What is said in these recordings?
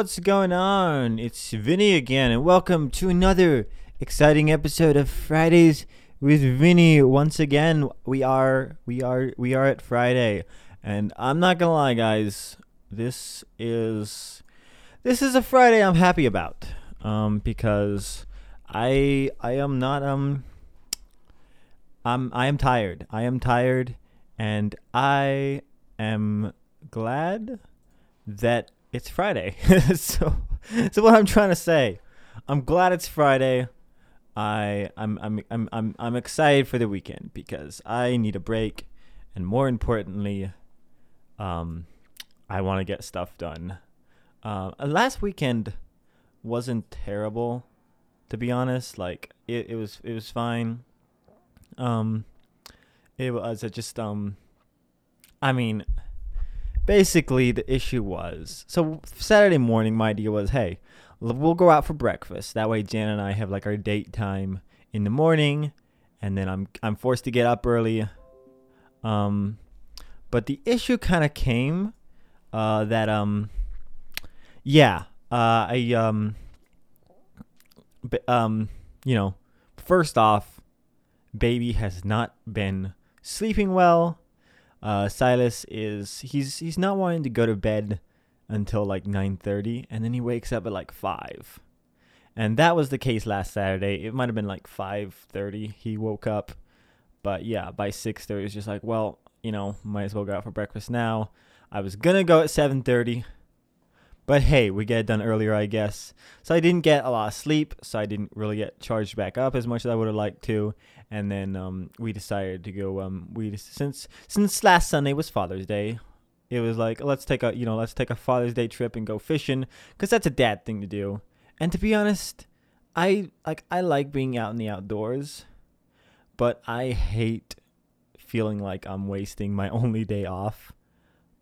what's going on? It's Vinny again, and welcome to another exciting episode of Fridays with Vinny. Once again, we are we are we are at Friday, and I'm not gonna lie, guys. This is this is a Friday I'm happy about, um, because I I am not um I'm I am tired. I am tired, and I am glad that it's Friday. so, so what I'm trying to say, I'm glad it's Friday. I I'm I'm I'm I'm I'm excited for the weekend because I need a break, and more importantly, um, I want to get stuff done. Uh, last weekend wasn't terrible, to be honest. Like it, it was it was fine. Um, it was just um, I mean basically the issue was so Saturday morning my idea was hey we'll go out for breakfast. That way Jan and I have like our date time in the morning and then I'm I'm forced to get up early. Um but the issue kind of came uh that um yeah uh I um but, um you know first off baby has not been sleeping well uh, Silas is he's he's not wanting to go to bed until like 9:30 and then he wakes up at like 5. And that was the case last Saturday. It might have been like 5:30 he woke up. But yeah, by 6:30 it's just like, well, you know, might as well go out for breakfast now. I was going to go at 7:30. But hey, we get it done earlier, I guess. So I didn't get a lot of sleep, so I didn't really get charged back up as much as I would have liked to and then um, we decided to go. Um, we since since last Sunday was Father's Day, it was like let's take a you know let's take a Father's Day trip and go fishing because that's a dad thing to do. And to be honest, I like I like being out in the outdoors, but I hate feeling like I'm wasting my only day off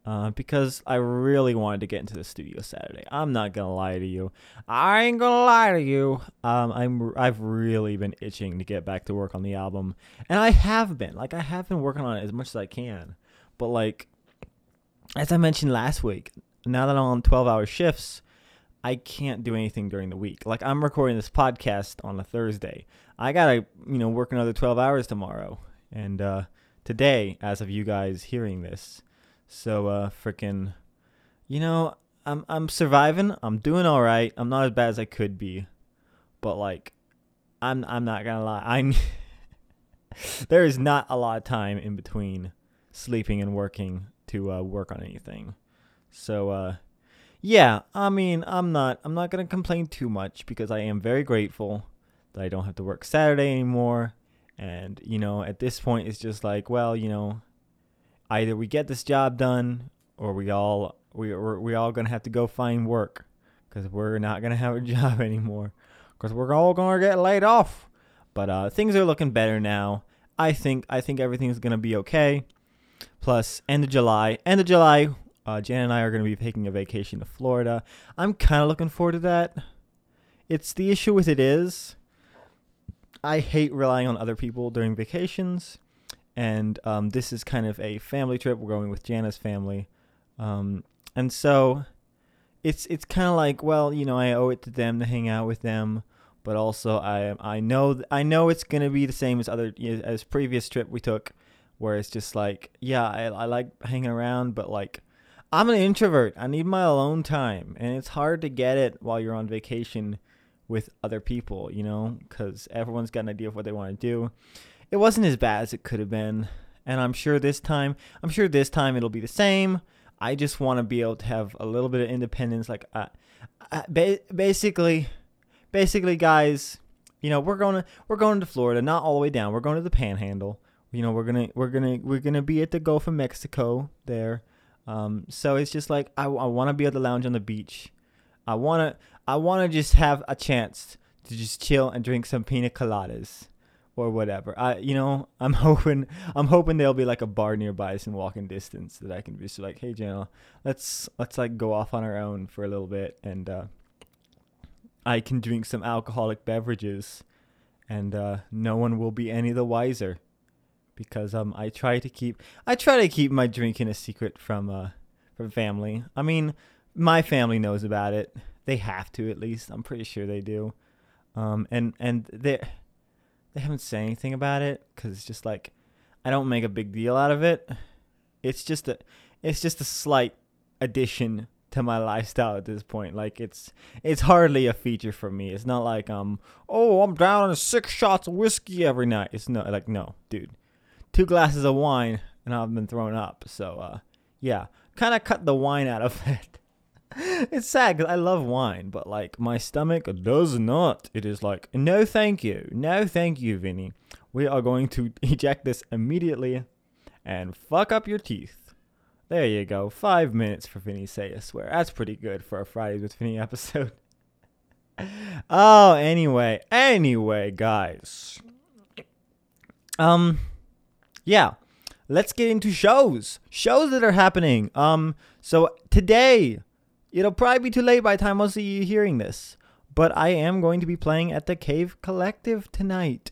uh, because I really wanted to get into the studio Saturday. I'm not gonna lie to you. I ain't gonna lie to you. Um, I'm I've really been itching to get back to work on the album, and I have been. Like I have been working on it as much as I can, but like as I mentioned last week, now that I'm on 12-hour shifts, I can't do anything during the week. Like I'm recording this podcast on a Thursday. I gotta you know work another 12 hours tomorrow, and uh, today, as of you guys hearing this. So uh freaking you know, I'm I'm surviving. I'm doing all right. I'm not as bad as I could be. But like I'm I'm not to lie. I'm there is not a lot of time in between sleeping and working to uh, work on anything. So uh yeah, I mean, I'm not I'm not to complain too much because I am very grateful that I don't have to work Saturday anymore. And you know, at this point it's just like, well, you know, either we get this job done or we all we we're, we all gonna have to go find work because we're not gonna have a job anymore because we're all gonna get laid off. But uh, things are looking better now. I think I think everything's gonna be okay. Plus, end of July, end of July, uh, Jan and I are gonna be taking a vacation to Florida. I'm kind of looking forward to that. It's the issue with it is, I hate relying on other people during vacations and um, this is kind of a family trip. We're going with Jana's family, um, and so it's it's kind of like, well, you know, I owe it to them to hang out with them, but also I I know I know it's gonna be the same as other as previous trip we took, where it's just like, yeah, I I like hanging around, but like. I'm an introvert. I need my alone time, and it's hard to get it while you're on vacation with other people, you know, because everyone's got an idea of what they want to do it wasn't as bad as it could have been. And I'm sure this time, I'm sure this time it'll be the same. I just want to be able to have a little bit of independence. Like, uh, uh, ba- basically, basically, guys, you know, we're going to we're going to Florida, not all the way down. We're going to the Panhandle. You know, we're gonna we're gonna we're gonna be at the Gulf of Mexico there. Um, so it's just like I, I want to be at the lounge on the beach. I wanna I wanna just have a chance to just chill and drink some pina coladas or whatever. I you know I'm hoping I'm hoping there'll be like a bar nearby in walking distance that I can just like, hey Janelle, let's let's like go off on our own for a little bit and uh, I can drink some alcoholic beverages and uh, no one will be any the wiser because um I try to keep I try to keep my drinking a secret from uh from family. I mean my family knows about it. They have to at least. I'm pretty sure they do. Um, and and they they haven't said anything about it because it's just like I don't make a big deal out of it. It's just a it's just a slight addition to my lifestyle at this point. Like it's it's hardly a feature for me. It's not like um oh I'm down on six shots of whiskey every night. It's not like no, dude. Two glasses of wine and I've been thrown up. So uh yeah, kind of cut the wine out of it. it's sad because I love wine, but like my stomach does not. It is like no thank you, no thank you, Vinny. We are going to eject this immediately and fuck up your teeth. There you go. Five minutes for Vinny say a swear. That's pretty good for a Fridays with Vinny episode. oh, anyway, anyway, guys. Um, yeah, let's get into shows. Shows that are happening. Um, so today, it'll probably be too late by the time most of you hearing this, but I am going to be playing at the Cave Collective tonight.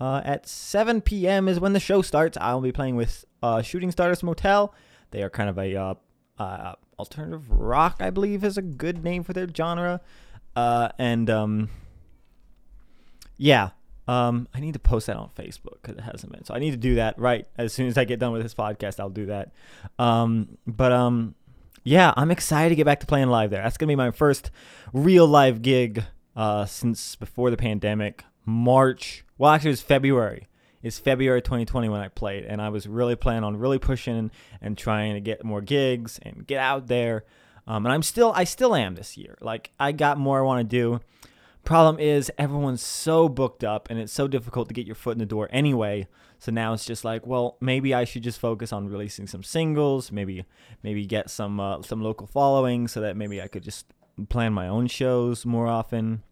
Uh, at 7 p.m. is when the show starts. I'll be playing with uh, Shooting Stardust Motel they are kind of a uh, uh, alternative rock, I believe, is a good name for their genre. Uh, and um, yeah, um, I need to post that on Facebook because it hasn't been. So I need to do that right as soon as I get done with this podcast. I'll do that. Um, but um, yeah, I'm excited to get back to playing live there. That's gonna be my first real live gig uh, since before the pandemic. March. Well, actually, it was February is February 2020 when I played, and I was really planning on really pushing and trying to get more gigs and get out there. Um, and I'm still, I still am this year. Like I got more I want to do. Problem is, everyone's so booked up, and it's so difficult to get your foot in the door anyway. So now it's just like, well, maybe I should just focus on releasing some singles, maybe maybe get some uh, some local following, so that maybe I could just plan my own shows more often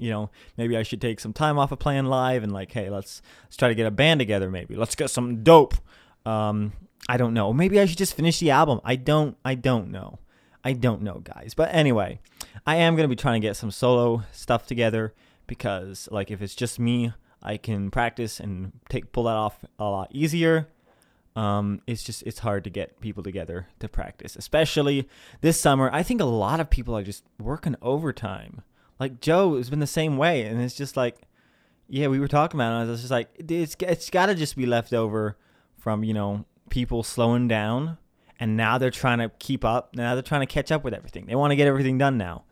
you know, maybe I should take some time off of playing live and like, hey, let's let's try to get a band together. Maybe let's get some dope. Um, I don't know. Maybe I should just finish the album. I don't. I don't know. I don't know, guys. But anyway, I am gonna be trying to get some solo stuff together because, like, if it's just me, I can practice and take pull that off a lot easier. Um, it's just it's hard to get people together to practice, especially this summer. I think a lot of people are just working overtime. Like Joe has been the same way, and it's just like, yeah, we were talking about it. And I was just like, it's it's got to just be left over from you know people slowing down, and now they're trying to keep up. Now they're trying to catch up with everything. They want to get everything done now.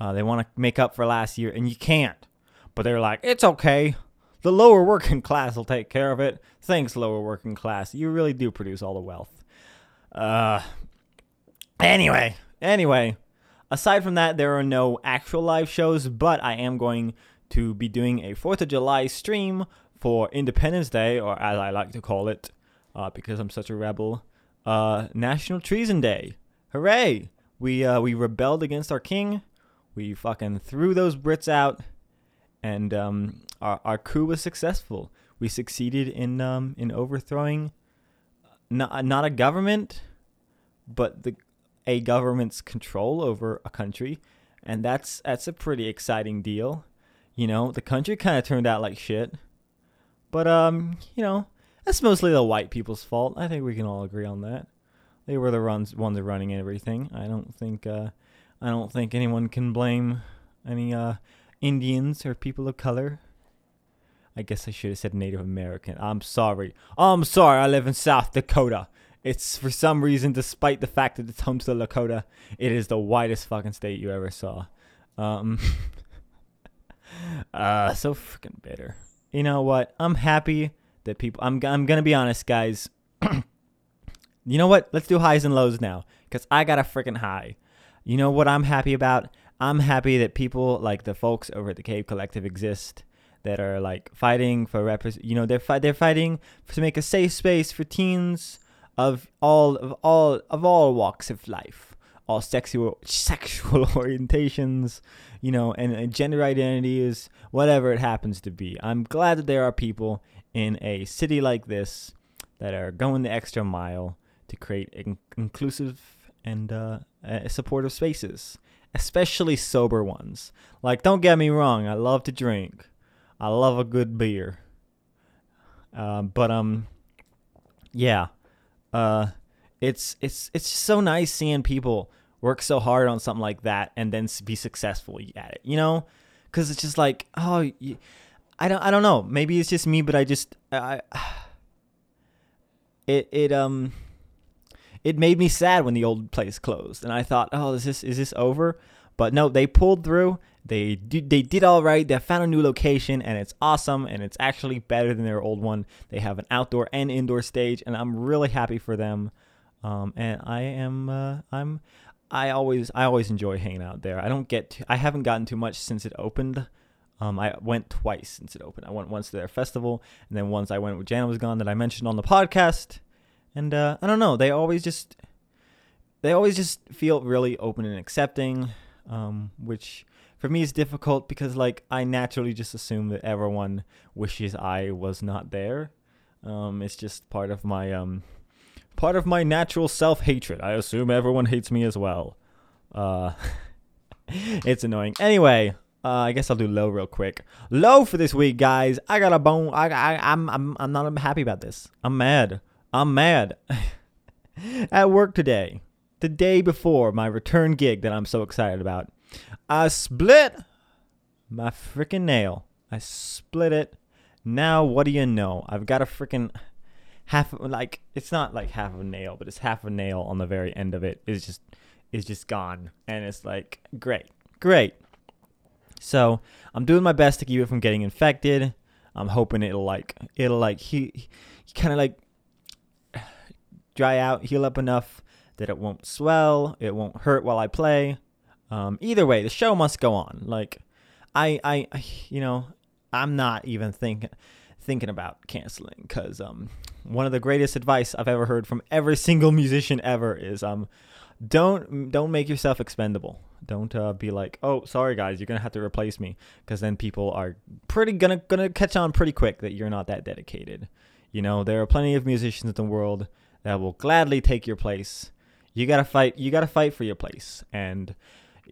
Uh, they want to make up for last year, and you can't. But they're like, it's okay. The lower working class will take care of it. Thanks, lower working class. You really do produce all the wealth. Uh. Anyway, anyway, Aside from that, there are no actual live shows, but I am going to be doing a 4th of July stream for Independence Day, or as I like to call it, uh, because I'm such a rebel, uh, National Treason Day. Hooray! We, uh, we rebelled against our king. We fucking threw those Brits out, and um, our, our coup was successful. We succeeded in, um, in overthrowing not, not a government, but the a government's control over a country, and that's that's a pretty exciting deal. You know, the country kind of turned out like shit, but um, you know, that's mostly the white people's fault. I think we can all agree on that. They were the runs ones running everything. I don't think uh, I don't think anyone can blame any uh, Indians or people of color. I guess I should have said Native American. I'm sorry. I'm sorry. I live in South Dakota. It's for some reason, despite the fact that it's home to the Lakota, it is the whitest fucking state you ever saw. Um, uh, so freaking bitter. You know what? I'm happy that people. I'm I'm gonna be honest, guys. you know what? Let's do highs and lows now, cause I got a freaking high. You know what I'm happy about? I'm happy that people like the folks over at the Cave Collective exist that are like fighting for repres. You know, they're fi- they're fighting to make a safe space for teens of all of all of all walks of life, all sexual sexual orientations, you know, and, and gender identities, whatever it happens to be. I'm glad that there are people in a city like this that are going the extra mile to create in- inclusive and uh, uh, supportive spaces, especially sober ones. Like, don't get me wrong, I love to drink, I love a good beer, uh, but um, yeah, uh, it's it's it's so nice seeing people work so hard on something like that and then be successful at it, you know? Because it's just like, oh, I don't, I don't know. Maybe it's just me, but I just, I, it, it, um, it made me sad when the old place closed, and I thought, oh, is this, is this over? But no, they pulled through. They did, they did all right. They found a new location, and it's awesome, and it's actually better than their old one. They have an outdoor and indoor stage, and I'm really happy for them. Um, and I am, uh, I'm, I always I always enjoy hanging out there. I don't get to, I haven't gotten too much since it opened. Um, I went twice since it opened. I went once to their festival, and then once I went when Jana was gone that I mentioned on the podcast. And uh, I don't know, they always just they always just feel really open and accepting, um, which for me is difficult because like I naturally just assume that everyone wishes I was not there. Um, it's just part of my um, part of my natural self hatred. I assume everyone hates me as well. Uh, it's annoying. Anyway, uh, I guess I'll do low real quick. Low for this week, guys. I got a bone. I, I, I'm, I'm, I'm not happy about this. I'm mad. I'm mad. At work today, the day before my return gig that I'm so excited about, I split my freaking nail. I split it. Now, what do you know? I've got a freaking half like it's not like half a nail, but it's half a nail on the very end of it. it is just it's just gone, and it's like great, great. So I'm doing my best to keep it from getting infected. I'm hoping it'll like it'll like he, he kind of like dry out, heal up enough that it won't swell, it won't hurt while I play. Um, either way, the show must go on. Like I, I, you know, I'm not even thinking thinking about canceling because um, one of the greatest advice I've ever heard from every single musician ever is um, don't don't make yourself expendable. Don't uh, be like, oh, sorry guys, you're gonna have to replace me, because then people are pretty gonna gonna catch on pretty quick that you're not that dedicated. You know, there are plenty of musicians in the world that will gladly take your place. You gotta fight. You gotta fight for your place, and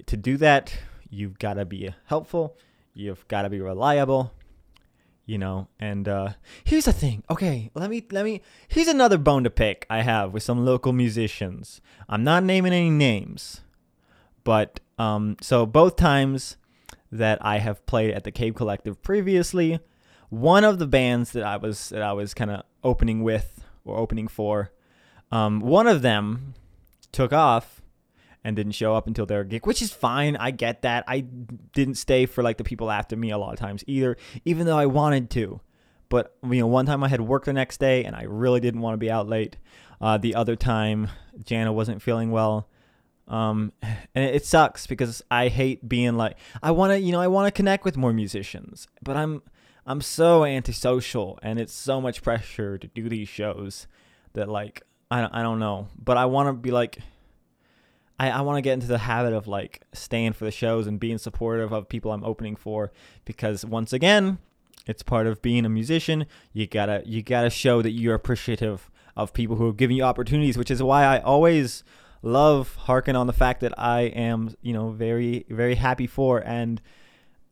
to do that, you've gotta be helpful. You've gotta be reliable you know and uh here's the thing okay let me let me here's another bone to pick i have with some local musicians i'm not naming any names but um so both times that i have played at the cave collective previously one of the bands that i was that i was kind of opening with or opening for um one of them took off and didn't show up until their gig, which is fine. I get that. I didn't stay for like the people after me a lot of times either, even though I wanted to. But you know, one time I had work the next day and I really didn't want to be out late. Uh, the other time, Jana wasn't feeling well. Um, and it, sucks because I hate being like I want to, you know, I want to connect with more musicians, but I'm I'm so antisocial and it's so much pressure to do these shows that like I I don't know, but I want to be like I, I want to get into the habit of like staying for the shows and being supportive of people I'm opening for because once again, it's part of being a musician. You gotta you gotta show that you're appreciative of people who are giving you opportunities, which is why I always love harking on the fact that I am you know very very happy for and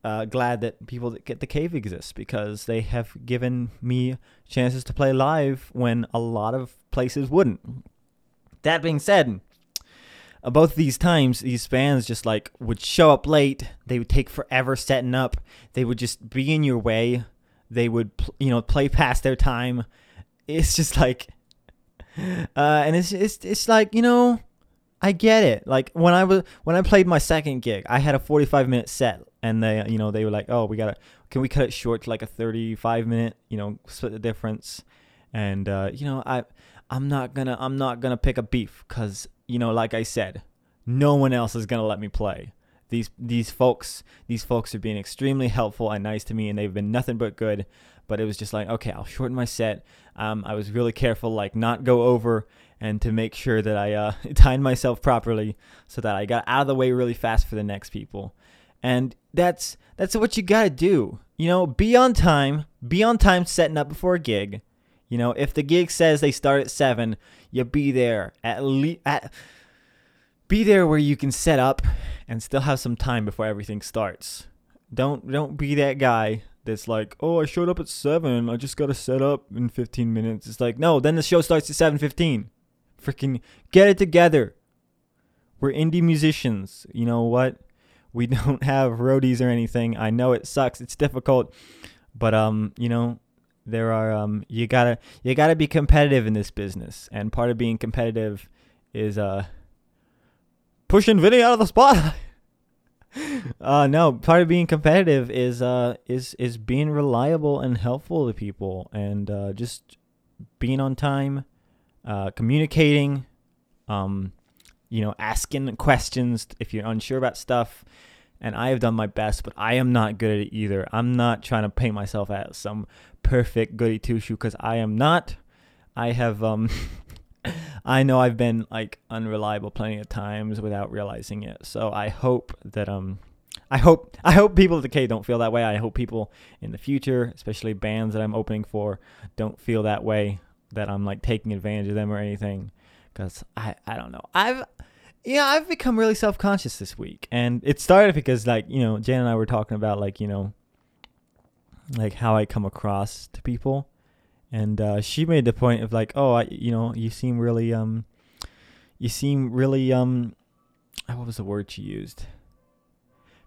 uh, glad that people that get the cave exists because they have given me chances to play live when a lot of places wouldn't. That being said, uh, both these times, these bands just like would show up late. They would take forever setting up. They would just be in your way. They would, you know, play past their time. It's just like, uh, and it's it's it's like you know, I get it. Like when I was when I played my second gig, I had a 45 minute set, and they you know they were like, oh, we gotta can we cut it short to like a 35 minute, you know, split the difference, and uh, you know I I'm not gonna I'm not gonna pick a beef because you know, like I said, no one else is gonna let me play. These these folks these folks are being extremely helpful and nice to me, and they've been nothing but good. But it was just like, okay, I'll shorten my set. Um, I was really careful, like not go over, and to make sure that I uh, timed myself properly, so that I got out of the way really fast for the next people. And that's that's what you gotta do. You know, be on time. Be on time setting up before a gig. You know, if the gig says they start at seven, you be there at least at be there where you can set up and still have some time before everything starts. Don't don't be that guy that's like, "Oh, I showed up at 7. I just got to set up in 15 minutes." It's like, "No, then the show starts at 7:15." Freaking get it together. we're indie musicians. You know what? We don't have roadies or anything. I know it sucks. It's difficult, but um, you know, there are um, you gotta you gotta be competitive in this business, and part of being competitive is uh pushing Vinny out of the spot. uh no, part of being competitive is uh is is being reliable and helpful to people and uh just being on time, uh communicating, um you know, asking questions if you're unsure about stuff. And I have done my best, but I am not good at it either. I'm not trying to paint myself as some perfect goody two shoe because I am not. I have um I know I've been like unreliable plenty of times without realizing it. So I hope that um I hope I hope people at the K don't feel that way. I hope people in the future, especially bands that I'm opening for, don't feel that way that I'm like taking advantage of them or anything cuz I I don't know. I've yeah, I've become really self-conscious this week. And it started because like, you know, Jan and I were talking about like, you know, like how I come across to people and uh, she made the point of like, oh, I, you know, you seem really, um, you seem really, um, what was the word she used?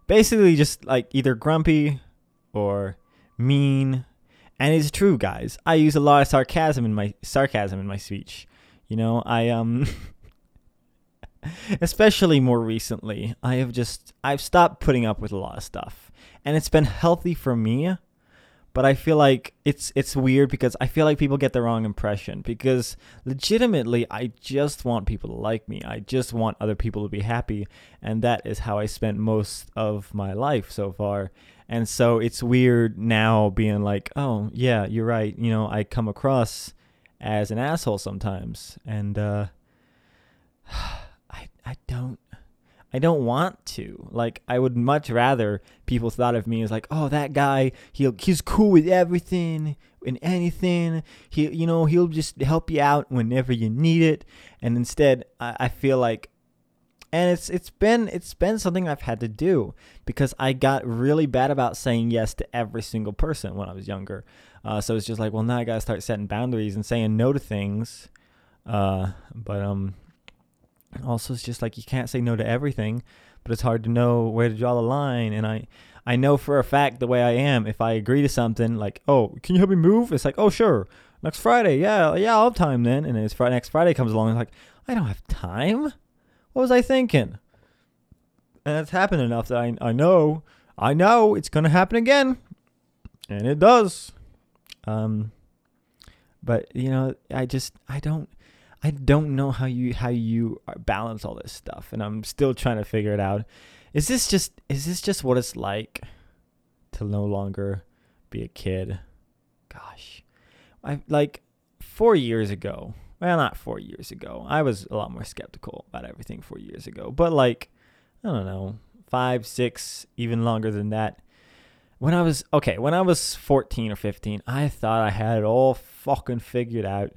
Basically, just like either grumpy or mean, and it's true, guys. I use a lot of sarcasm in my sarcasm in my speech. You know, I um. especially more recently, I have just I've stopped putting up with a lot of stuff, and it's been healthy for me but I feel like it's it's weird because I feel like people get the wrong impression because legitimately I just want people to like me. I just want other people to be happy and that is how I spent most of my life so far. And so it's weird now being like, "Oh, yeah, you're right. You know, I come across as an asshole sometimes." And uh I I don't I don't want to. Like I would much rather people thought of me as like, oh, that guy, he he's cool with everything and anything. He, you know, he'll just help you out whenever you need it. And instead, I, I feel like, and it's it's been it's been something I've had to do because I got really bad about saying yes to every single person when I was younger. Uh, so it's just like, well, now I gotta start setting boundaries and saying no to things. Uh, but um, also it's just like you can't say no to everything but it's hard to know where to draw the line. And i i know for a fact the way i am if i agree to something like oh can you help me move? It's like oh sure. Next friday. Yeah yeah i'll have time then. And it's friday next friday comes along and like i don't have time? What was i thinking? And it's happened enough that i, I know i know it's going to happen again. And it does um but you know i just i don't I don't know how you how you balance all this stuff, and I'm still trying to figure it out. Is this just is this just what it's like to no longer be a kid? Gosh, I like four years ago. Well, not four years ago. I was a lot more skeptical about everything four years ago, but like I don't know, five, six, even longer than that. When I was okay, when I was 14 or 15, I thought I had it all fucking figured out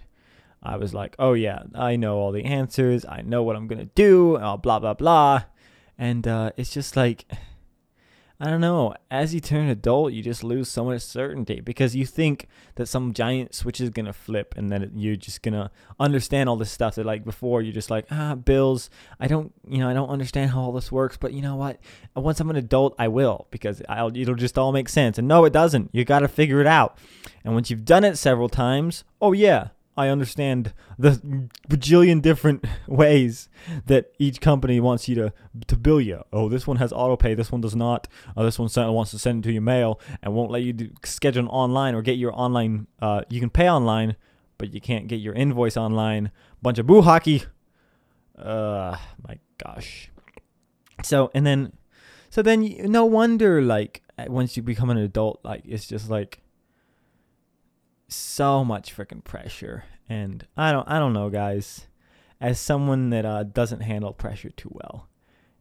I was like, oh yeah, I know all the answers. I know what I'm gonna do. Uh, blah blah blah, and uh, it's just like, I don't know. As you turn adult, you just lose so much certainty because you think that some giant switch is gonna flip, and that you're just gonna understand all this stuff that like before you're just like, ah, bills. I don't, you know, I don't understand how all this works, but you know what? Once I'm an adult, I will because I'll, it'll just all make sense. And no, it doesn't. You got to figure it out. And once you've done it several times, oh yeah, I understand the bajillion different ways that each company wants you to to bill you. Oh, this one has auto pay, this one does not. Oh, this one wants to send it to your mail and won't let you do, schedule online or get your online. Uh, you can pay online, but you can't get your invoice online. Bunch of boo hockey. Uh, my gosh. So and then, so then no wonder like once you become an adult, like it's just like so much freaking pressure. And i don't i don't know guys. As someone that uh, doesn't handle pressure too well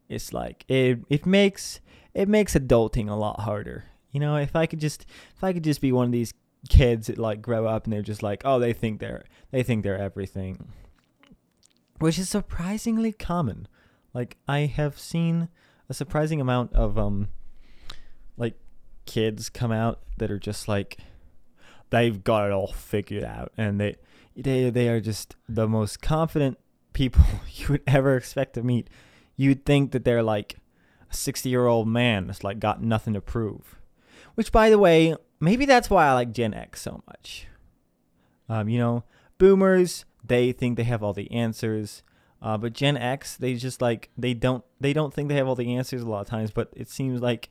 it's like it it makes it makes adulting a lot harder. You know if i could just if i could just be one of these kids that like grow up and they're just like oh they think they're they think they're everything which is surprisingly common. Like i have seen a surprising amount of um like kids come out that are just like they've got it all figured out and they they they are just the most confident people you would ever expect to meet you'd think that they're like a 60 year old man that's like got nothing to prove. Which, by the way, maybe that's why I like Gen X so much. Um, you know, boomers, they think they have all the answers. Uh, but Gen X, they just like they don't they don't think they have all the answers a lot of times. But it seems like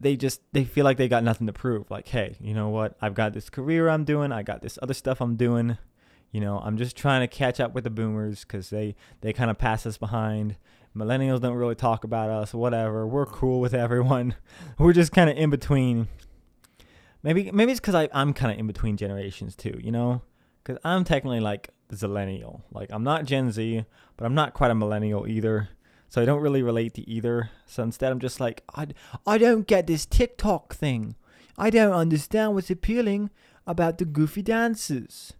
they just they feel like they got nothing to prove. Like, hey, you know what? I've got this career I'm doing. I got this other stuff I'm doing. You know, I'm just trying to catch up with the boomers because they they kind of pass us behind. Millennials don't really talk about us. Whatever. We're cool with everyone. We're just kind of in between. Maybe maybe it's because I'm kind of in between generations too. You know, because I'm technically like zillennial. Like I'm not Gen Z, but I'm not quite a millennial either. So I don't really relate to either. So instead, I'm just like, I, I don't get this TikTok thing. I don't understand what's appealing about the goofy dances.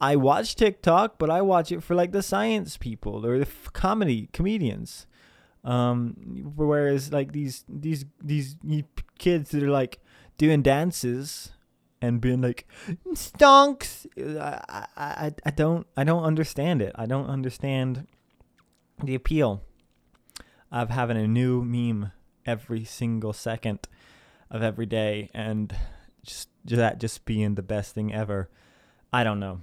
I watch TikTok, but I watch it for like the science people or the f- comedy comedians. Um, whereas like these these these kids that are like doing dances and being like stonks, I, I I don't I don't understand it. I don't understand the appeal of having a new meme every single second of every day and just, that just being the best thing ever. I don't know.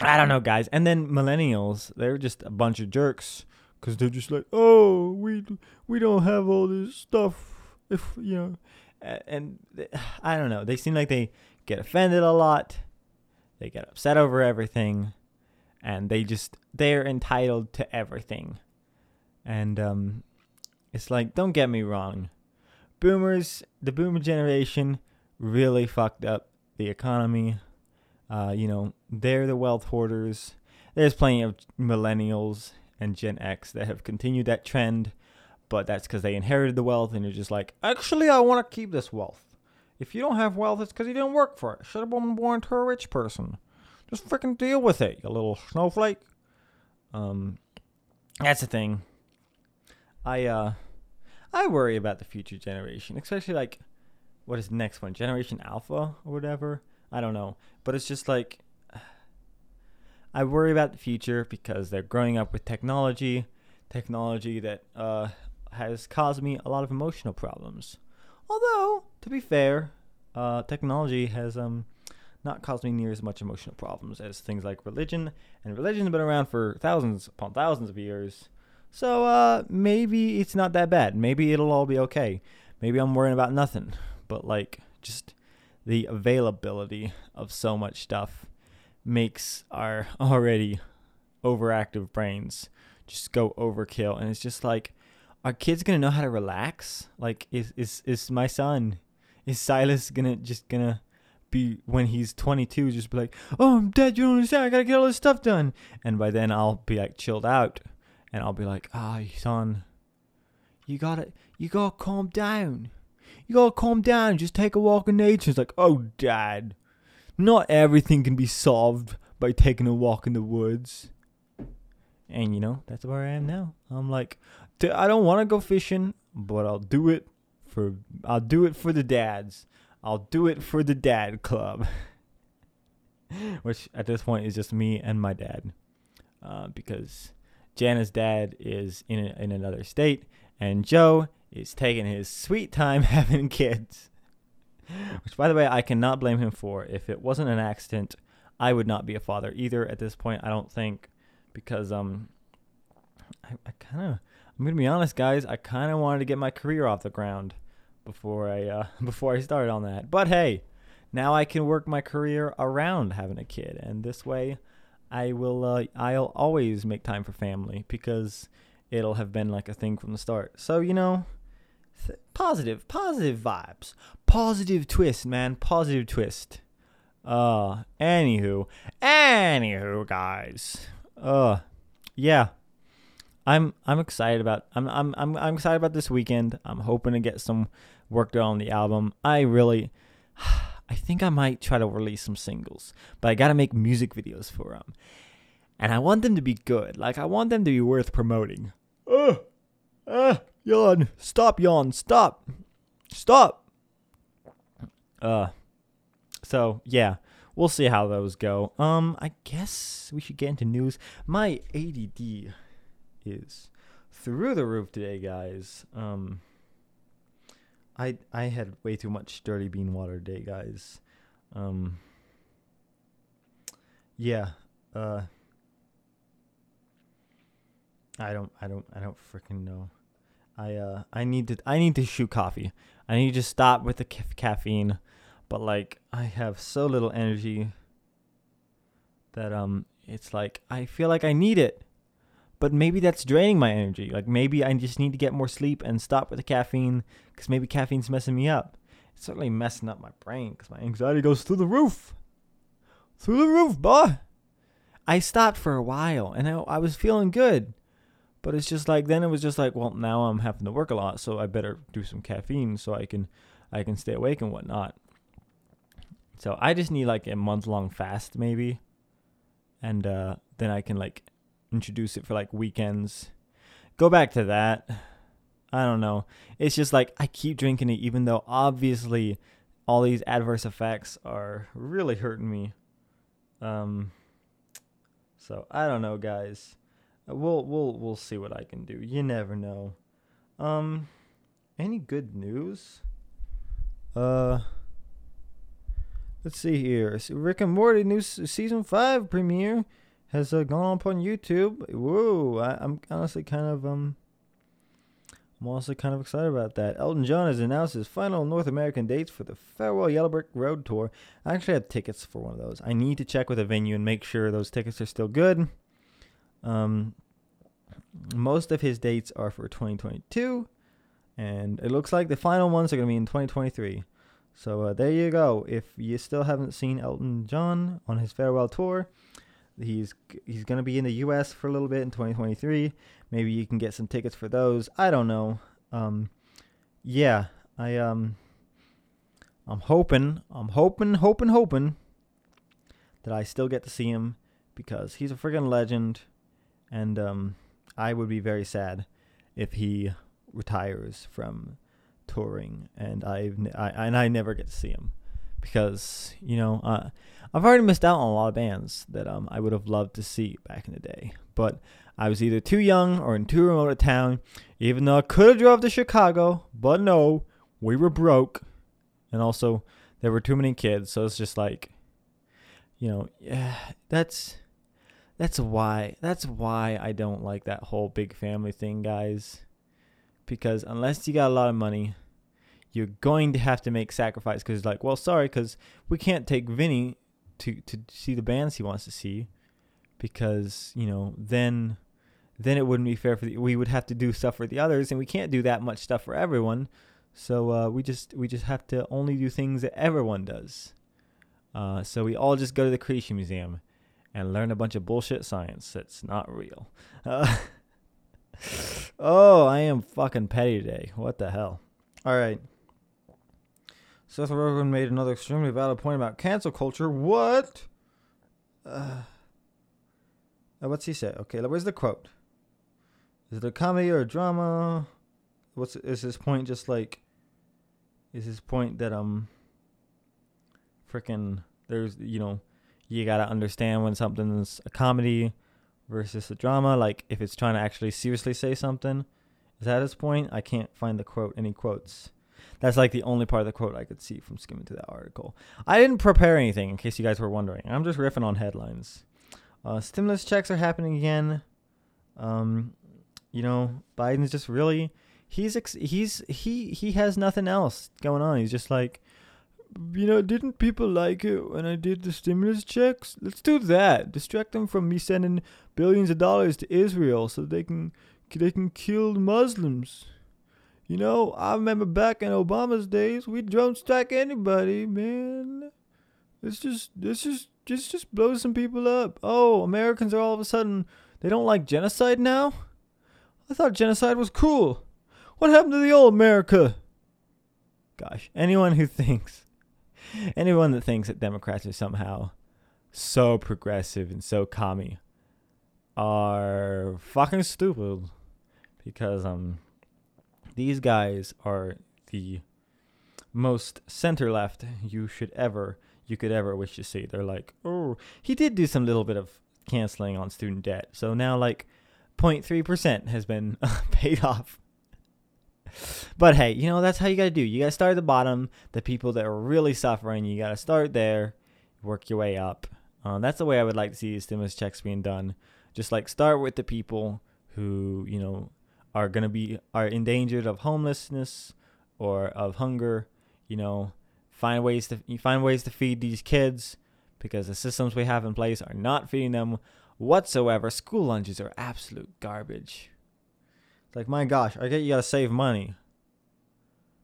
I don't know, guys. And then millennials, they're just a bunch of jerks because they're just like, oh, we we don't have all this stuff. If you know, and I don't know. They seem like they get offended a lot. They get upset over everything, and they just they're entitled to everything. And um, it's like, don't get me wrong, boomers, the boomer generation, really fucked up the economy. Uh, you know, they're the wealth hoarders. There's plenty of millennials and Gen X that have continued that trend, but that's because they inherited the wealth and you're just like, actually, I want to keep this wealth. If you don't have wealth, it's because you didn't work for it. Should have been born to a rich person. Just freaking deal with it, you little snowflake. Um, that's the thing. I uh, I worry about the future generation, especially like, what is the next one? Generation Alpha or whatever. I don't know, but it's just like, I worry about the future because they're growing up with technology, technology that uh has caused me a lot of emotional problems. Although, to be fair, uh, technology has um, not caused me near as much emotional problems as things like religion, and religion's been around for thousands upon thousands of years. So uh, maybe it's not that bad. Maybe it'll all be okay. Maybe I'm worrying about nothing. But like, just the availability of so much stuff makes our already overactive brains just go overkill, and it's just like are kids gonna know how to relax? Like, is is is my son, is Silas gonna just gonna be when he's 22, just be like, oh, I'm dead. You don't understand. I gotta get all this stuff done. And by then I'll be like chilled out, and I'll be like, ah, oh, son, you gotta you gotta calm down. You gotta calm down. Just take a walk in nature. It's like, oh, dad, not everything can be solved by taking a walk in the woods. And you know, that's where I am now. I'm like, I don't want to go fishing, but I'll do it for I'll do it for the dads. I'll do it for the dad club. Which at this point is just me and my dad. Uh, because Jana's dad is in a, in another state and Joe is taking his sweet time having kids. Which by the way, I cannot blame him for. If it wasn't an accident, I would not be a father either at this point, I don't think because um I, I kind of I'm gonna be honest, guys. I kind of wanted to get my career off the ground before I uh, before I started on that. But hey, now I can work my career around having a kid, and this way, I will. Uh, I'll always make time for family because it'll have been like a thing from the start. So you know, th- positive, positive vibes, positive twist, man, positive twist. Uh, anywho, anywho, guys. Uh, yeah. I'm I'm excited about I'm I'm I'm I'm excited about this weekend. I'm hoping to get some work done on the album. I really I think I might try to release some singles, but I got to make music videos for them. And I want them to be good. Like I want them to be worth promoting. Uh, uh, yawn. Stop yawn. Stop. Stop. Uh so yeah, we'll see how those go. Um I guess we should get into news. My ADD is through the roof today, guys. Um, I I had way too much dirty bean water today, guys. Um, yeah. Uh, I don't I don't I don't freaking know. I uh I need to I need to shoot coffee. I need to stop with the ca- caffeine, but like I have so little energy that um it's like I feel like I need it. But maybe that's draining my energy. Like maybe I just need to get more sleep and stop with the caffeine cuz maybe caffeine's messing me up. It's certainly messing up my brain cuz my anxiety goes through the roof. Through the roof, boy. I stopped for a while and I, I was feeling good. But it's just like then it was just like, well, now I'm having to work a lot, so I better do some caffeine so I can I can stay awake and whatnot. So I just need like a month long fast maybe. And uh, then I can like introduce it for like weekends. Go back to that. I don't know. It's just like I keep drinking it even though obviously all these adverse effects are really hurting me. Um so I don't know, guys. We'll we'll we'll see what I can do. You never know. Um, any good news? Uh, let's see here. Rick and Morty new season five premiere has uh, gone up on YouTube. Whoa! I, I'm honestly kind of um. I'm also kind of excited about that. Elton John has announced his final North American dates for the Farewell Yellow Brick Road tour. I actually have tickets for one of those. I need to check with a venue and make sure those tickets are still good. Um, most of his dates are for 2022, and it looks like the final ones are going to be in 2023. So uh, there you go. If you still haven't seen Elton John on his farewell tour, he's he's going to be in the U.S. for a little bit in 2023. Maybe you can get some tickets for those. I don't know. Um, yeah, I um, I'm hoping, I'm hoping, hoping, hoping that I still get to see him because he's a friggin' legend and um, I would be very sad if he retires from touring, and I've I, and I never get to see him because you know uh, I've already missed out on a lot of bands that um I would have loved to see back in the day, but I was either too young or in too remote a town. Even though I could have drove to Chicago, but no, we were broke, and also there were too many kids, so it's just like, you know, yeah, that's that's why that's why I don't like that whole big family thing, guys. Because unless you got a lot of money, you're going to have to make sacrifice because like, well, sorry, because we can't take Vinny to to see the bands he wants to see because, you know, then then it wouldn't be fair for the we would have to do stuff for the others and we can't do that much stuff for everyone. So uh, we just we just have to only do things that everyone does. Uh, so we all just go to the Creation Museum and learn a bunch of bullshit science that's not real. Uh, oh, I am fucking petty today. What the hell? All right. Seth Rogen made another extremely valid point about cancel culture. What? Uh, what's he say? Okay, where's the quote? Is it a comedy or a drama? What's is his point? Just like, is his point that um, freaking there's you know you gotta understand when something's a comedy versus a drama. Like if it's trying to actually seriously say something. Is that his point? I can't find the quote. Any quotes? That's like the only part of the quote I could see from skimming through that article. I didn't prepare anything, in case you guys were wondering. I'm just riffing on headlines. Uh, stimulus checks are happening again. Um, you know, Biden's just really he's ex- he's he he has nothing else going on. He's just like, you know, didn't people like it when I did the stimulus checks? Let's do that. Distract them from me sending billions of dollars to Israel so they can they can kill Muslims. You know, I remember back in Obama's days, we drone strike anybody, man. It's just this just just just blow some people up. Oh, Americans are all of a sudden they don't like genocide now? I thought genocide was cool. What happened to the old America? Gosh, anyone who thinks anyone that thinks that Democrats are somehow so progressive and so commie are fucking stupid because um these guys are the most center left you should ever you could ever wish to see. They're like, oh, he did do some little bit of canceling on student debt. So now like 0.3% has been paid off. But hey, you know, that's how you got to do. You got to start at the bottom, the people that are really suffering. You got to start there, work your way up. Um, that's the way I would like to see stimulus checks being done. Just like start with the people who, you know, are going to be are endangered of homelessness or of hunger, you know, find ways to find ways to feed these kids because the systems we have in place are not feeding them whatsoever. School lunches are absolute garbage. It's like, my gosh, I get you gotta save money.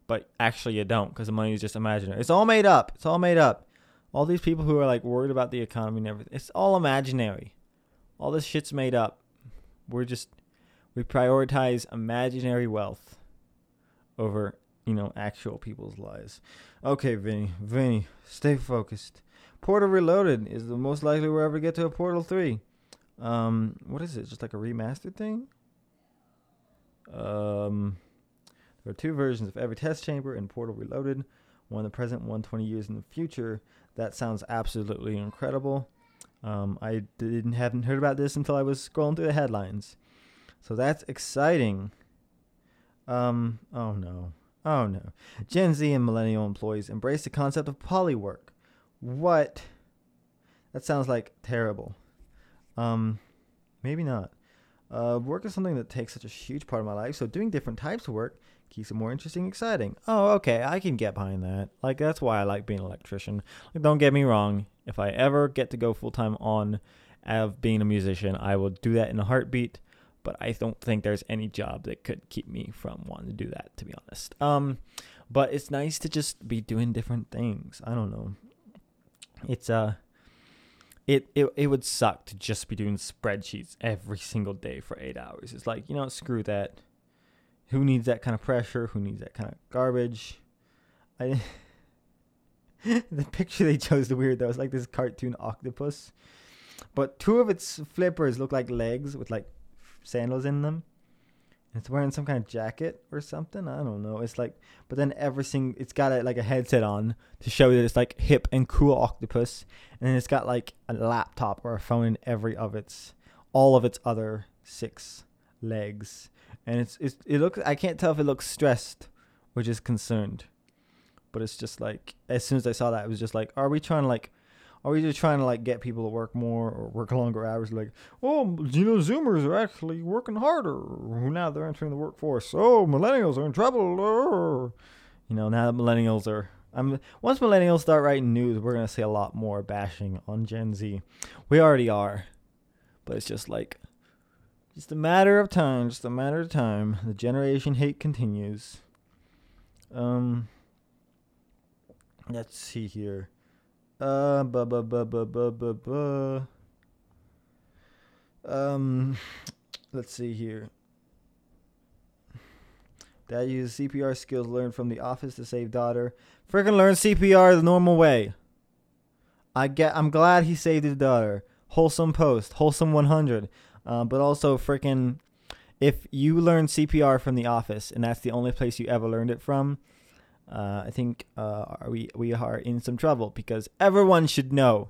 But actually, you don't because the money is just imaginary. It's all made up. It's all made up. All these people who are like worried about the economy and everything, it's all imaginary. All this shit's made up. We're just, we prioritize imaginary wealth over, you know, actual people's lives. Okay, Vinny, Vinny, stay focused. Portal Reloaded is the most likely we'll ever get to a Portal 3. Um, what is it? Just like a remastered thing? Um, there are two versions of every test chamber in Portal Reloaded, one in the present, one 20 years in the future. That sounds absolutely incredible. Um, I didn't haven't heard about this until I was scrolling through the headlines, so that's exciting. Um, oh no, oh no. Gen Z and millennial employees embrace the concept of polywork. What? That sounds like terrible. Um, maybe not. Uh, work is something that takes such a huge part of my life, so doing different types of work keeps it more interesting, exciting. Oh, okay, I can get behind that. Like that's why I like being an electrician. Like, don't get me wrong. If I ever get to go full time on of being a musician, I will do that in a heartbeat. But I don't think there's any job that could keep me from wanting to do that, to be honest. Um, but it's nice to just be doing different things. I don't know. It's uh it, it it would suck to just be doing spreadsheets every single day for eight hours. It's like, you know, screw that. Who needs that kind of pressure? Who needs that kind of garbage? I the picture they chose the weird though. It's like this cartoon octopus. But two of its flippers look like legs with like sandals in them. It's wearing some kind of jacket or something. I don't know. It's like, but then everything it's got a, like a headset on to show that it's like hip and cool octopus, and it's got like a laptop or a phone in every of its, all of its other six legs, and it's, it's it looks. I can't tell if it looks stressed or just concerned, but it's just like as soon as I saw that, it was just like, are we trying to like are we just trying to like get people to work more or work longer hours? Like, oh, you know, Zoomers are actually working harder now they're entering the workforce. Oh, millennials are in trouble. You know, now that millennials are. I'm once millennials start writing news, we're gonna see a lot more bashing on Gen Z. We already are, but it's just like, just a matter of time. Just a matter of time. The generation hate continues. Um. Let's see here. Uh, bu- bu- bu- bu- bu- bu- bu. Um, let's see here. Dad used CPR skills learned from the office to save daughter. Freaking learn CPR the normal way. I get. I'm glad he saved his daughter. Wholesome post. Wholesome 100. Um, but also freaking, if you learn CPR from the office and that's the only place you ever learned it from, uh, I think uh, we we are in some trouble because everyone should know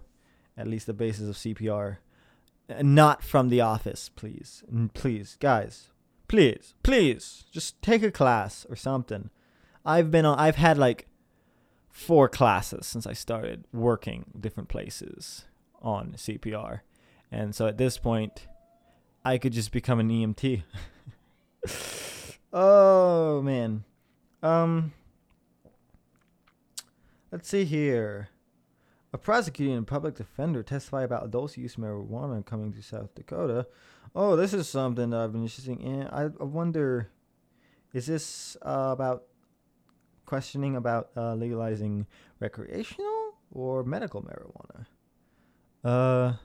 at least the basis of CPR. Not from the office, please, please, guys, please, please, just take a class or something. I've been on. I've had like four classes since I started working different places on CPR, and so at this point, I could just become an EMT. oh man, um. Let's see here. A prosecutor and public defender testify about adults use marijuana coming to South Dakota. Oh, this is something that I've been interested in. I, wonder, is this uh, about questioning about uh, legalizing recreational or medical marijuana? Uh,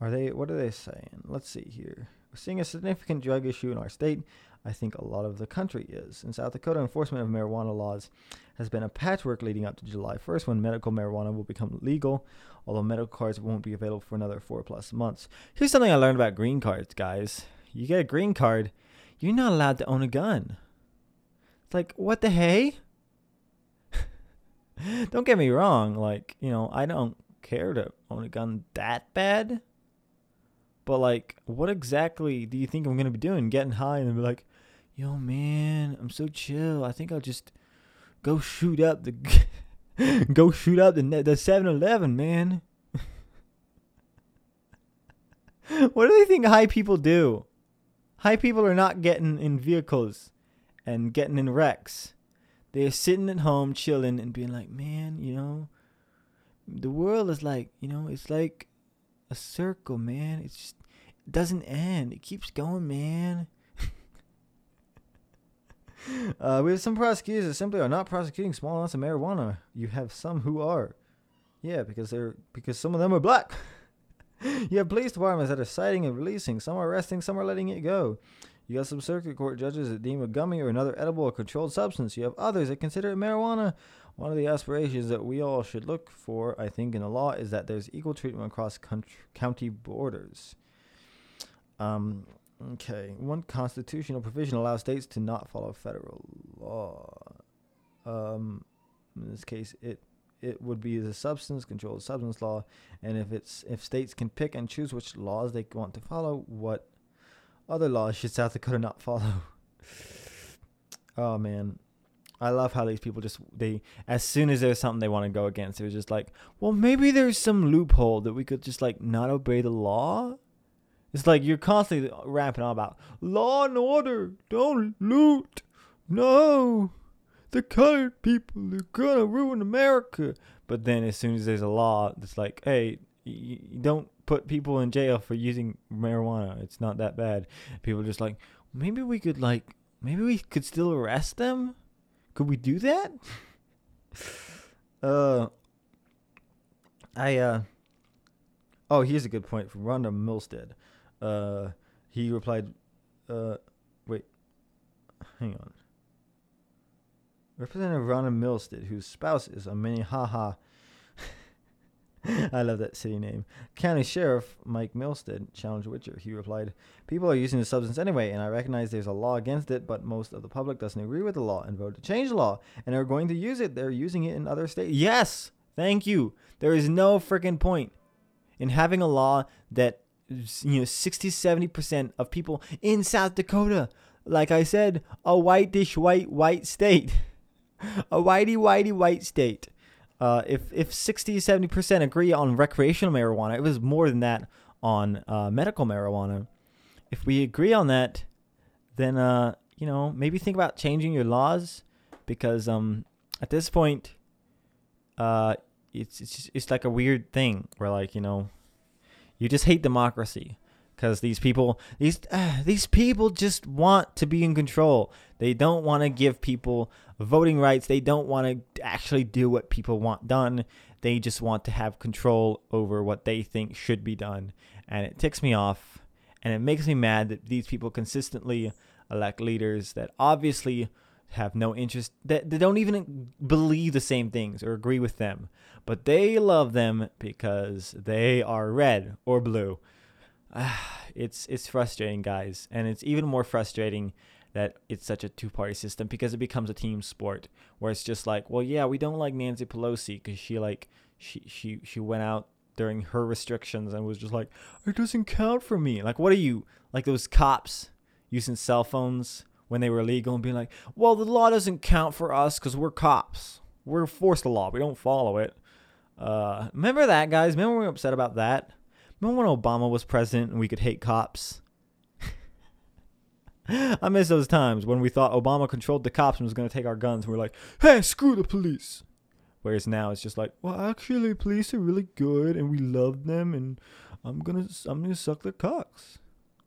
are they? What are they saying? Let's see here. We're seeing a significant drug issue in our state. I think a lot of the country is. In South Dakota, enforcement of marijuana laws has been a patchwork leading up to July 1st when medical marijuana will become legal, although medical cards won't be available for another four plus months. Here's something I learned about green cards, guys. You get a green card, you're not allowed to own a gun. It's like, what the hey? don't get me wrong, like, you know, I don't care to own a gun that bad. But like, what exactly do you think I'm gonna be doing? Getting high and be like, "Yo, man, I'm so chill. I think I'll just go shoot up the go shoot up the the 7-Eleven, man." what do they think high people do? High people are not getting in vehicles and getting in wrecks. They're sitting at home chilling and being like, man, you know, the world is like, you know, it's like a circle, man. It's just, it doesn't end. It keeps going, man. uh, we have some prosecutors that simply are not prosecuting small amounts of marijuana. You have some who are. Yeah, because they're because some of them are black. you have police departments that are citing and releasing. Some are arresting, some are letting it go. You got some circuit court judges that deem a gummy or another edible a controlled substance. You have others that consider it marijuana. One of the aspirations that we all should look for, I think, in the law is that there's equal treatment across country, county borders. Um, okay. One constitutional provision allows states to not follow federal law. Um, in this case, it it would be the substance controlled substance law, and if it's if states can pick and choose which laws they want to follow, what other laws should South Dakota not follow? oh man. I love how these people just they as soon as there's something they want to go against, it was just like, well, maybe there's some loophole that we could just like not obey the law. It's like you're constantly rapping on about law and order, don't loot, no, the colored people are gonna ruin America. But then as soon as there's a law that's like, hey, don't put people in jail for using marijuana. It's not that bad. People are just like, maybe we could like, maybe we could still arrest them. Could we do that? uh, I uh. Oh, here's a good point from Rhonda Milstead. Uh, he replied, uh, wait, hang on. Representative Rhonda Milstead, whose spouse is a Minnehaha I love that city name. County Sheriff Mike Milstead challenged Witcher. He replied, People are using the substance anyway, and I recognize there's a law against it, but most of the public doesn't agree with the law and vote to change the law, and are going to use it. They're using it in other states. Yes! Thank you. There is no freaking point in having a law that, you know, 60 70% of people in South Dakota, like I said, a whitish white white state, a whitey whitey white state uh, if if 60 70% agree on recreational marijuana, it was more than that on uh, medical marijuana. If we agree on that, then uh, you know maybe think about changing your laws because um, at this point, uh, it's it's just, it's like a weird thing where like you know, you just hate democracy because these people these uh, these people just want to be in control. They don't want to give people voting rights. They don't want to actually do what people want done. They just want to have control over what they think should be done. And it ticks me off and it makes me mad that these people consistently elect leaders that obviously have no interest that they don't even believe the same things or agree with them but they love them because they are red or blue it's it's frustrating, guys, and it's even more frustrating that it's such a two-party system because it becomes a team sport where it's just like, well, yeah, we don't like Nancy Pelosi because she like she she she went out during her restrictions and was just like, it doesn't count for me. Like, what are you like those cops using cell phones when they were illegal and being like, well, the law doesn't count for us because we're cops. We're forced the law. We don't follow it. Uh, remember that, guys? Remember we were upset about that? Remember when Obama was president and we could hate cops? I miss those times when we thought Obama controlled the cops and was going to take our guns. And we are like, hey, screw the police. Whereas now it's just like, well, actually, police are really good and we love them, and I'm gonna, I'm gonna suck their cocks.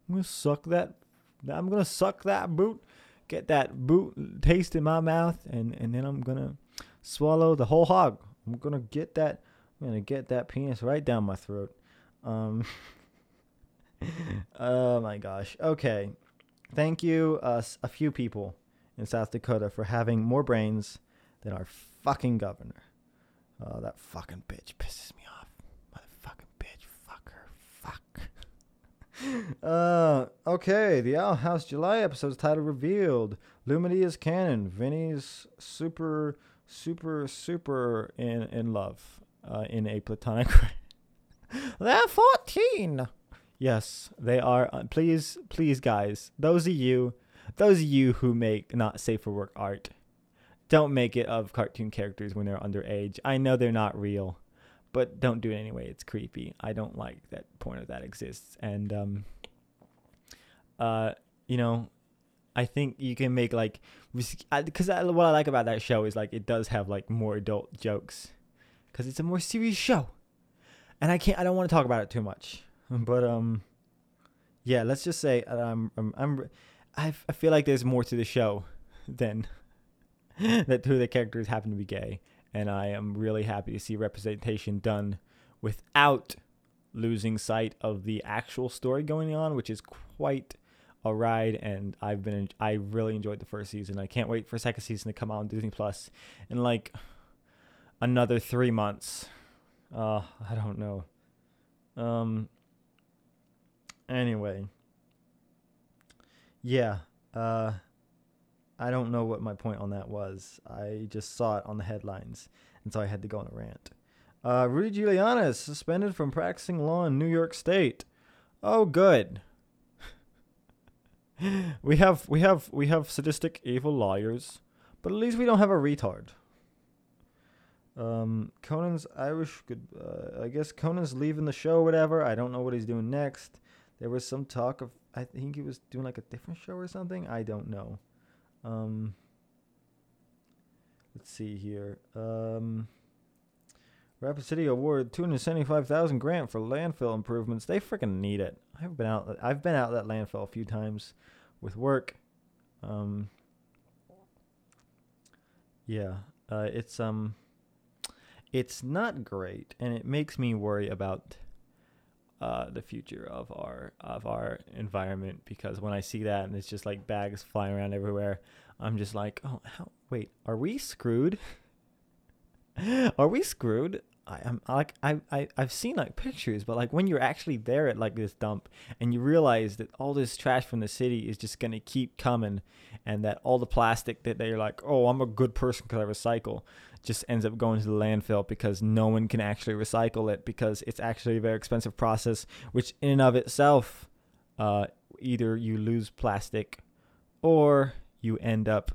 I'm gonna suck that. I'm gonna suck that boot, get that boot taste in my mouth, and and then I'm gonna swallow the whole hog. I'm gonna get that. I'm gonna get that penis right down my throat. Um, oh my gosh. Okay. Thank you, uh, a few people in South Dakota for having more brains than our fucking governor. Oh, that fucking bitch pisses me off. Motherfucking bitch. Fuck her. Fuck. uh, okay. The Owl House July episode's title revealed. Lumity is canon. Vinny's super, super, super in, in love uh, in a platonic They're 14. Yes, they are. Uh, please, please, guys, those of you, those of you who make not safe for work art, don't make it of cartoon characters when they're underage. I know they're not real, but don't do it anyway. It's creepy. I don't like that point of that exists. And um, uh, you know, I think you can make like because what I like about that show is like it does have like more adult jokes because it's a more serious show, and I can't I don't want to talk about it too much, but um, yeah, let's just say I'm I'm, I I feel like there's more to the show than that two of the characters happen to be gay, and I am really happy to see representation done without losing sight of the actual story going on, which is quite a ride, and I've been I really enjoyed the first season. I can't wait for second season to come out on Disney Plus in like another three months. Uh, I don't know. Um. Anyway. Yeah. Uh. I don't know what my point on that was. I just saw it on the headlines, and so I had to go on a rant. Uh, Rudy Giuliani is suspended from practicing law in New York State. Oh, good we have we have we have sadistic evil lawyers, but at least we don't have a retard. Um, Conan's Irish. Good. Uh, I guess Conan's leaving the show. Whatever. I don't know what he's doing next. There was some talk of. I think he was doing like a different show or something. I don't know. Um. Let's see here. Um. Rapid City award 275,000 grant for landfill improvements. They freaking need it. I've been out I've been out that landfill a few times with work. Um Yeah, uh, it's um it's not great and it makes me worry about uh, the future of our of our environment because when I see that and it's just like bags flying around everywhere, I'm just like, oh, how? Wait, are we screwed? are we screwed? I am like I I I've seen like pictures, but like when you're actually there at like this dump and you realize that all this trash from the city is just gonna keep coming, and that all the plastic that they're like, oh, I'm a good person because I recycle, just ends up going to the landfill because no one can actually recycle it because it's actually a very expensive process, which in and of itself, uh, either you lose plastic, or you end up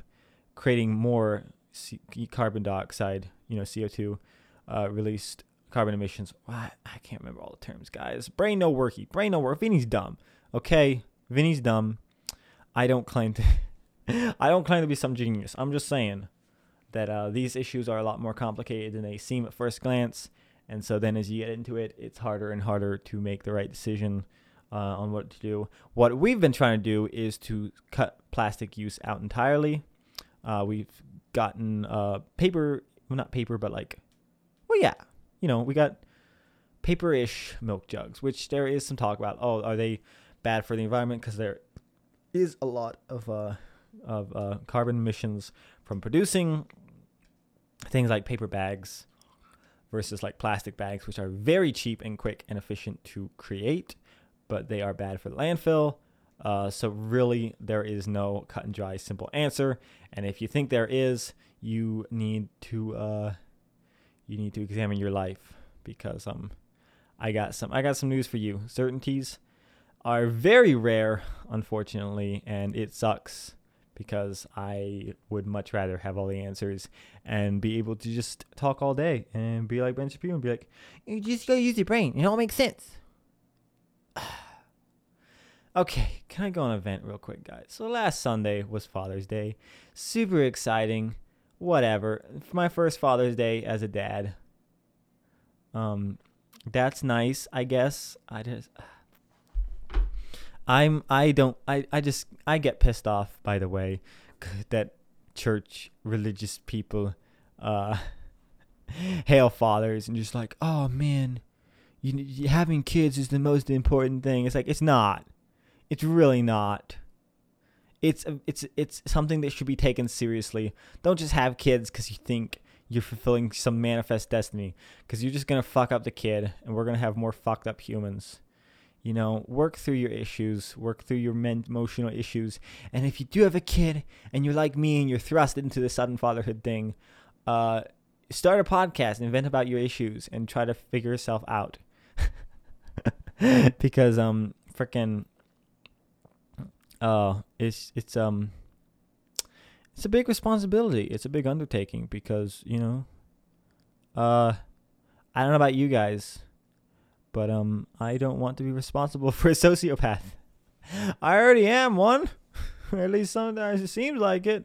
creating more C- carbon dioxide, you know, CO two uh, released carbon emissions. I, I can't remember all the terms, guys. Brain no worky. Brain no work. Vinny's dumb. Okay, Vinny's dumb. I don't claim to. I don't claim to be some genius. I'm just saying that uh, these issues are a lot more complicated than they seem at first glance. And so then as you get into it, it's harder and harder to make the right decision uh, on what to do. What we've been trying to do is to cut plastic use out entirely. Uh, we've gotten uh, paper, well, not paper, but like well, yeah, you know, we got paper-ish milk jugs, which there is some talk about. Oh, are they bad for the environment? Because there is a lot of uh, of uh, carbon emissions from producing things like paper bags versus like plastic bags, which are very cheap and quick and efficient to create, but they are bad for the landfill. Uh, so really, there is no cut and dry simple answer. And if you think there is, you need to uh, you need to examine your life because um I got some I got some news for you. Certainties are very rare, unfortunately, and it sucks because I would much rather have all the answers and be able to just talk all day and be like Ben Shapiro and be like, you just gotta use your brain. It all makes sense. okay, can I go on a vent real quick, guys? So last Sunday was Father's Day. Super exciting whatever. My first Father's Day as a dad. Um, that's nice, I guess. I just, I'm, I don't, I, I just, I get pissed off. By the way, that church religious people, uh, hail fathers and just like, oh man, you, having kids is the most important thing. It's like it's not. It's really not it's it's it's something that should be taken seriously. Don't just have kids because you think you're fulfilling some manifest destiny, because you're just gonna fuck up the kid, and we're gonna have more fucked up humans. You know, work through your issues, work through your men- emotional issues, and if you do have a kid and you're like me and you're thrust into the sudden fatherhood thing, uh, start a podcast and vent about your issues and try to figure yourself out. because um freaking uh it's it's um it's a big responsibility. It's a big undertaking because, you know, uh I don't know about you guys, but um I don't want to be responsible for a sociopath. I already am one. At least sometimes it seems like it.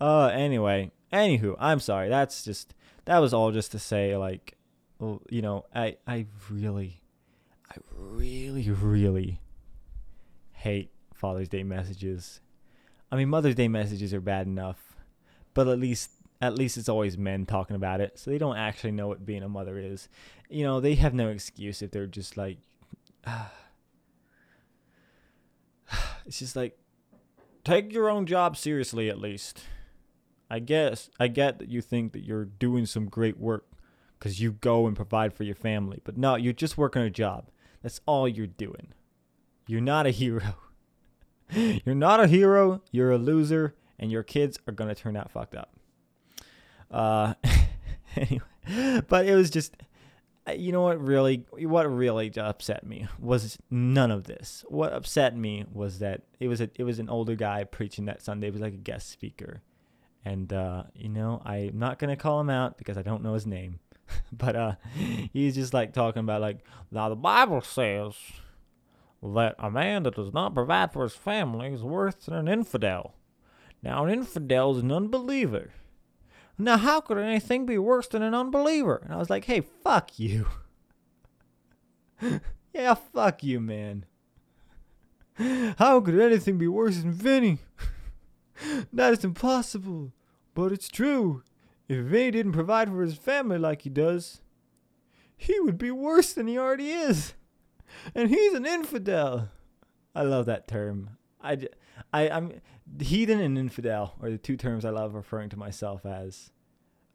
Uh anyway, anywho, I'm sorry. That's just that was all just to say like you know, I I really I really really hate Father's Day messages. I mean, Mother's Day messages are bad enough, but at least at least it's always men talking about it, so they don't actually know what being a mother is. You know, they have no excuse if they're just like, it's just like, take your own job seriously at least. I guess I get that you think that you're doing some great work because you go and provide for your family, but no, you're just working a job. That's all you're doing. You're not a hero. you're not a hero. You're a loser, and your kids are gonna turn out fucked up. Uh, anyway, but it was just, uh, you know what really, what really upset me was none of this. What upset me was that it was a, it was an older guy preaching that Sunday. It was like a guest speaker, and uh, you know, I'm not gonna call him out because I don't know his name, but uh, he's just like talking about like now the Bible says that a man that does not provide for his family is worse than an infidel. Now, an infidel is an unbeliever. Now, how could anything be worse than an unbeliever? And I was like, hey, fuck you. yeah, fuck you, man. How could anything be worse than Vinny? that is impossible. But it's true. If Vinny didn't provide for his family like he does, he would be worse than he already is and he's an infidel. I love that term. I, I, I'm heathen and infidel are the two terms I love referring to myself as,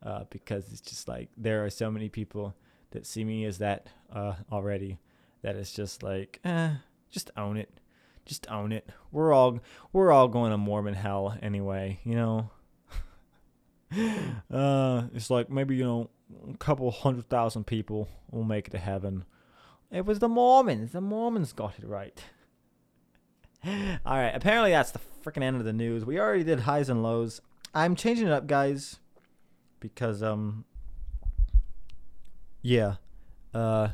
uh, because it's just like there are so many people that see me as that uh, already. That it's just like, eh, just own it, just own it. We're all we're all going to Mormon hell anyway, you know. uh, it's like maybe you know a couple hundred thousand people will make it to heaven it was the Mormons. The Mormons got it right. All right. Apparently, that's the freaking end of the news. We already did highs and lows. I'm changing it up, guys, because um, yeah, uh,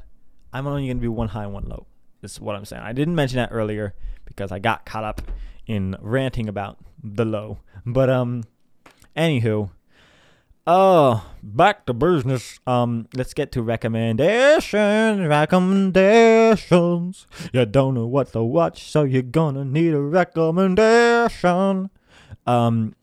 I'm only gonna be one high, one low. Is what I'm saying. I didn't mention that earlier because I got caught up in ranting about the low. But um, anywho, Oh, back to business. Um, let's get to recommendations. Recommendations. You don't know what to watch, so you're gonna need a recommendation. Um,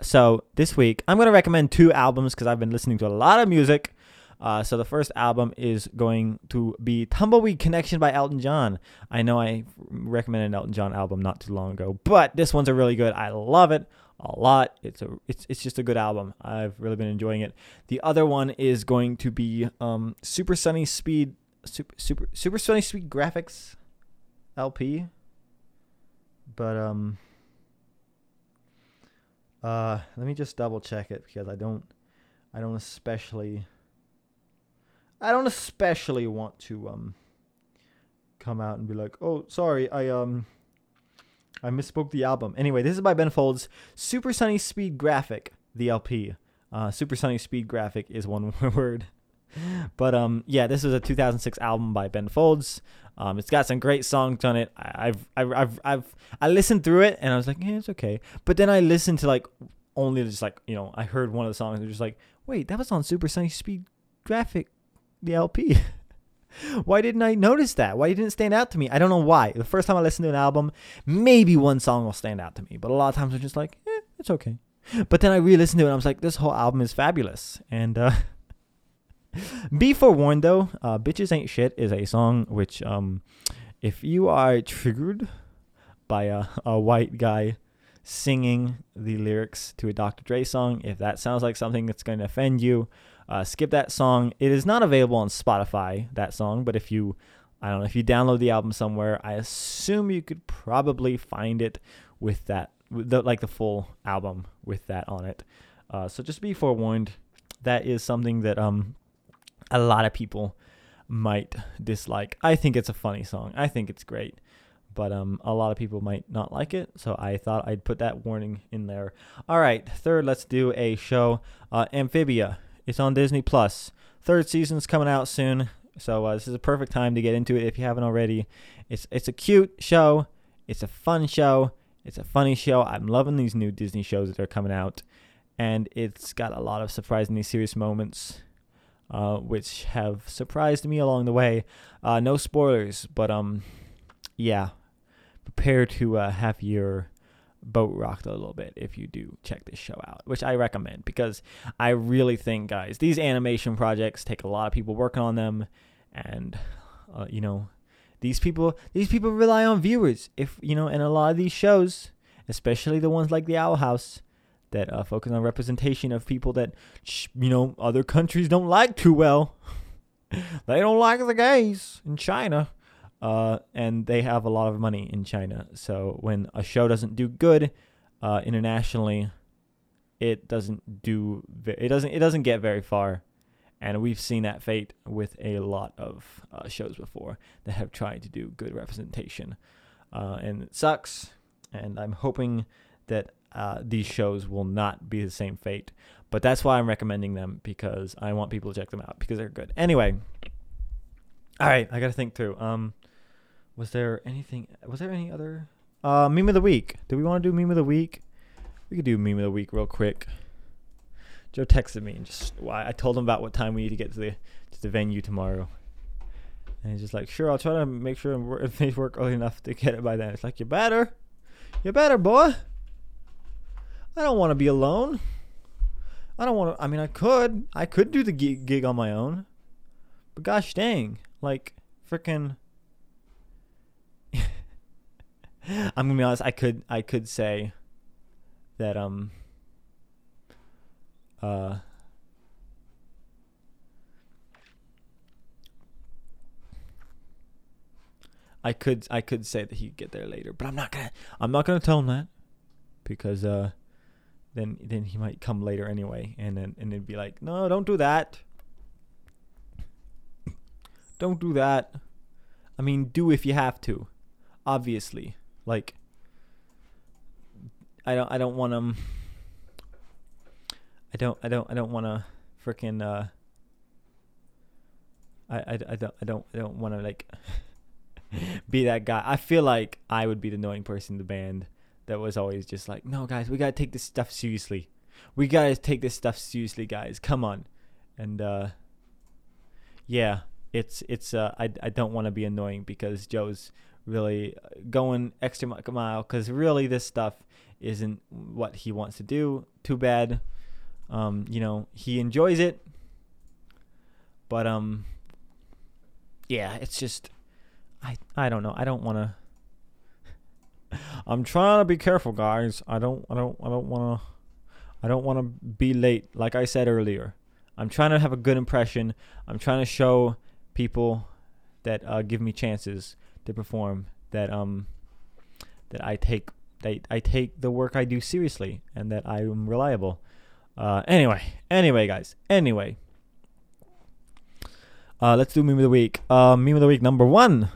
so this week I'm gonna recommend two albums because I've been listening to a lot of music. Uh, so the first album is going to be Tumbleweed Connection by Elton John. I know I recommended an Elton John album not too long ago, but this one's a really good. I love it a lot. It's a it's it's just a good album. I've really been enjoying it. The other one is going to be um, Super Sunny Speed Super Super Super Sunny Speed Graphics LP. But um uh let me just double check it because I don't I don't especially I don't especially want to um come out and be like, "Oh, sorry, I um I misspoke the album. Anyway, this is by Ben Folds. Super Sunny Speed Graphic, the LP. Uh, Super Sunny Speed Graphic is one word. But um, yeah, this is a 2006 album by Ben Folds. Um, it's got some great songs on it. I, I've, I've, I've, I've, I listened through it and I was like, yeah, it's okay. But then I listened to like only just like you know, I heard one of the songs and just like, wait, that was on Super Sunny Speed Graphic, the LP. why didn't I notice that? Why didn't it stand out to me? I don't know why. The first time I listen to an album, maybe one song will stand out to me, but a lot of times I'm just like, eh, it's okay. But then I re-listened to it and I was like, this whole album is fabulous. And uh, be forewarned though, uh, "Bitches Ain't Shit" is a song which, um, if you are triggered by a, a white guy singing the lyrics to a Dr. Dre song, if that sounds like something that's going to offend you, uh, skip that song. It is not available on Spotify, that song, but if you, I don't know, if you download the album somewhere, I assume you could probably find it with that, with the, like the full album with that on it. Uh, so just be forewarned. That is something that um, a lot of people might dislike. I think it's a funny song. I think it's great. But um, a lot of people might not like it, so I thought I'd put that warning in there. All right, third, let's do a show. Uh, Amphibia. It's on Disney Plus. Third season's coming out soon, so uh, this is a perfect time to get into it if you haven't already. It's it's a cute show. It's a fun show. It's a funny show. I'm loving these new Disney shows that are coming out, and it's got a lot of surprisingly serious moments, uh, which have surprised me along the way. Uh, no spoilers, but um, yeah, prepare to uh, have your boat rocked a little bit if you do check this show out, which I recommend because I really think, guys, these animation projects take a lot of people working on them, and uh, you know these people these people rely on viewers. If you know, and a lot of these shows, especially the ones like the Owl House, that uh, focus on representation of people that you know other countries don't like too well. they don't like the gays in China. Uh, and they have a lot of money in China. So when a show doesn't do good uh, internationally, it doesn't do it doesn't it doesn't get very far and we've seen that fate with a lot of uh, shows before that have tried to do good representation. Uh, and it sucks. And I'm hoping that uh, these shows will not be the same fate. But that's why I'm recommending them because I want people to check them out because they're good. Anyway, all right, I got to think through. Um, was there anything? Was there any other uh, meme of the week? Do we want to do meme of the week? We could do meme of the week real quick. Joe texted me and just why I told him about what time we need to get to the to the venue tomorrow. And he's just like, sure, I'll try to make sure and finish work early enough to get it by then. It's like, you better, you better, boy. I don't want to be alone. I don't want to. I mean, I could, I could do the gig, gig on my own, but gosh dang, like freaking. I'm gonna be honest. I could, I could say that um uh, I could I could say that he'd get there later, but I'm not gonna I'm not gonna tell him that because uh, then then he might come later anyway, and then and it'd be like, no, don't do that. Don't do that. I mean, do if you have to, obviously. Like, I don't I don't want him. I don't I don't I don't want to freaking uh I, I, I don't I don't I don't want to like be that guy. I feel like I would be the annoying person in the band that was always just like, "No, guys, we got to take this stuff seriously. We got to take this stuff seriously, guys. Come on." And uh yeah, it's it's uh I I don't want to be annoying because Joe's really uh, going extra mile cuz really this stuff isn't what he wants to do. Too bad. Um, you know, he enjoys it, but um, yeah, it's just I I don't know. I don't want to. I'm trying to be careful, guys. I don't I don't I don't want to. I don't want to be late. Like I said earlier, I'm trying to have a good impression. I'm trying to show people that uh, give me chances to perform that um that I take that I take the work I do seriously and that I am reliable. Uh, anyway, anyway, guys. Anyway, uh, let's do meme of the week. Uh, meme of the week number one.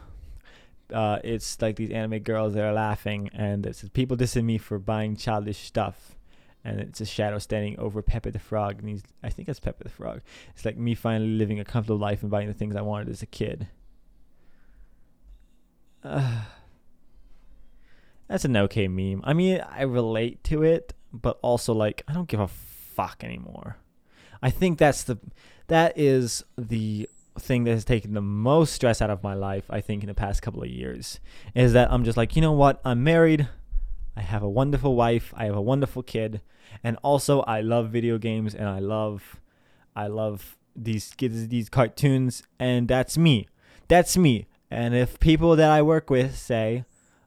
Uh, it's like these anime girls that are laughing, and it says people dissing me for buying childish stuff, and it's a shadow standing over Pepe the Frog, and he's I think it's Pepe the Frog. It's like me finally living a comfortable life and buying the things I wanted as a kid. That's an okay meme. I mean, I relate to it, but also like I don't give a fuck anymore. I think that's the that is the thing that has taken the most stress out of my life, I think, in the past couple of years. Is that I'm just like, you know what? I'm married. I have a wonderful wife. I have a wonderful kid. And also I love video games and I love I love these kids these cartoons and that's me. That's me. And if people that I work with say,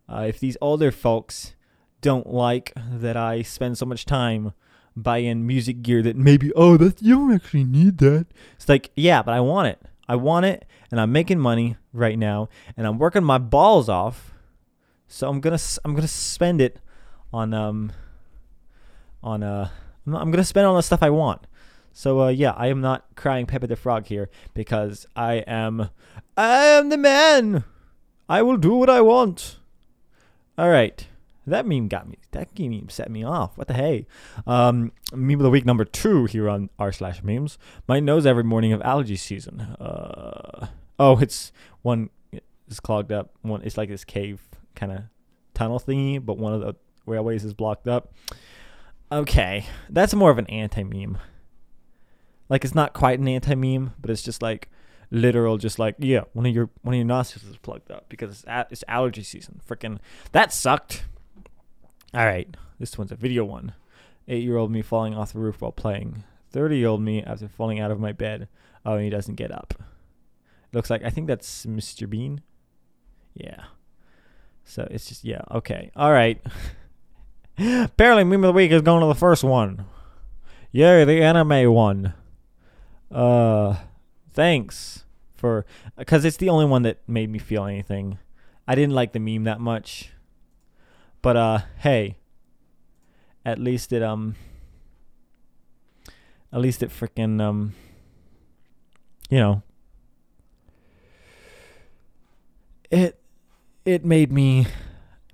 uh, if these older folks don't like that I spend so much time buying music gear that maybe oh that you don't actually need that. It's like yeah, but I want it. I want it, and I'm making money right now, and I'm working my balls off. So I'm gonna I'm gonna spend it on um on uh I'm gonna spend on the stuff I want. So uh, yeah, I am not crying Pepe the Frog here because I am I am the man. I will do what I want. All right. That meme got me. That meme set me off. What the hey? Um, meme of the week number two here on r slash memes. My nose every morning of allergy season. Uh, oh, it's one is clogged up. One, it's like this cave kind of tunnel thingy, but one of the railways is blocked up. Okay, that's more of an anti meme. Like it's not quite an anti meme, but it's just like literal, just like yeah, one of your one of your nostrils is plugged up because it's a- it's allergy season. Freaking that sucked. All right, this one's a video one. Eight year old me falling off the roof while playing. Thirty year old me after falling out of my bed. Oh, and he doesn't get up. Looks like I think that's Mr. Bean. Yeah. So it's just yeah okay all right. Apparently, meme of the week is going to the first one. Yay, the anime one. Uh, thanks for because it's the only one that made me feel anything. I didn't like the meme that much, but uh, hey, at least it um, at least it freaking um, you know, it it made me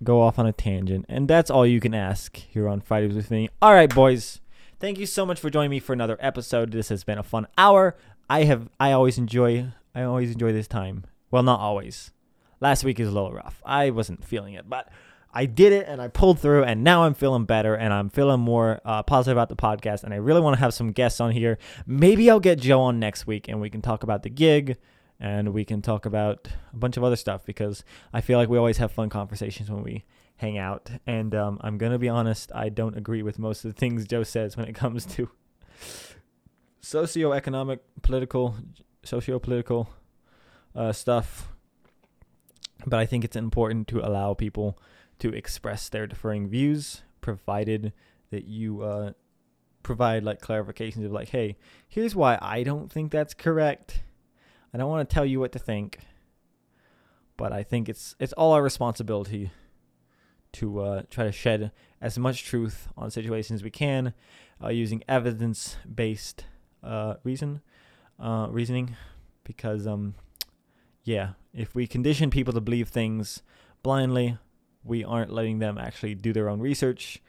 go off on a tangent, and that's all you can ask here on Fridays with me. All right, boys. Thank you so much for joining me for another episode. This has been a fun hour. I have I always enjoy I always enjoy this time. Well, not always. Last week is a little rough. I wasn't feeling it, but I did it and I pulled through, and now I'm feeling better and I'm feeling more uh, positive about the podcast. And I really want to have some guests on here. Maybe I'll get Joe on next week and we can talk about the gig and we can talk about a bunch of other stuff because I feel like we always have fun conversations when we hang out. And um, I'm gonna be honest, I don't agree with most of the things Joe says when it comes to socioeconomic, political, socio-political uh, stuff. But I think it's important to allow people to express their differing views, provided that you uh, provide like clarifications of like, hey, here's why I don't think that's correct. I don't want to tell you what to think, but I think it's it's all our responsibility to uh, try to shed as much truth on situations as we can, uh, using evidence-based uh, reason, uh, reasoning, because um, yeah, if we condition people to believe things blindly, we aren't letting them actually do their own research.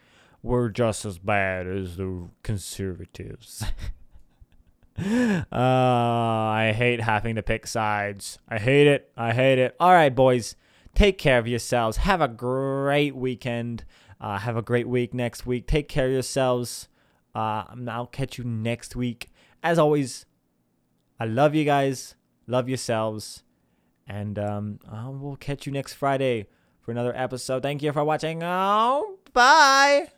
We're just as bad as the conservatives. uh, I hate having to pick sides. I hate it. I hate it. All right, boys. Take care of yourselves. Have a great weekend. Uh, have a great week next week. Take care of yourselves. Uh, I'll catch you next week. As always, I love you guys. Love yourselves. And um, I will catch you next Friday for another episode. Thank you for watching. Oh, bye.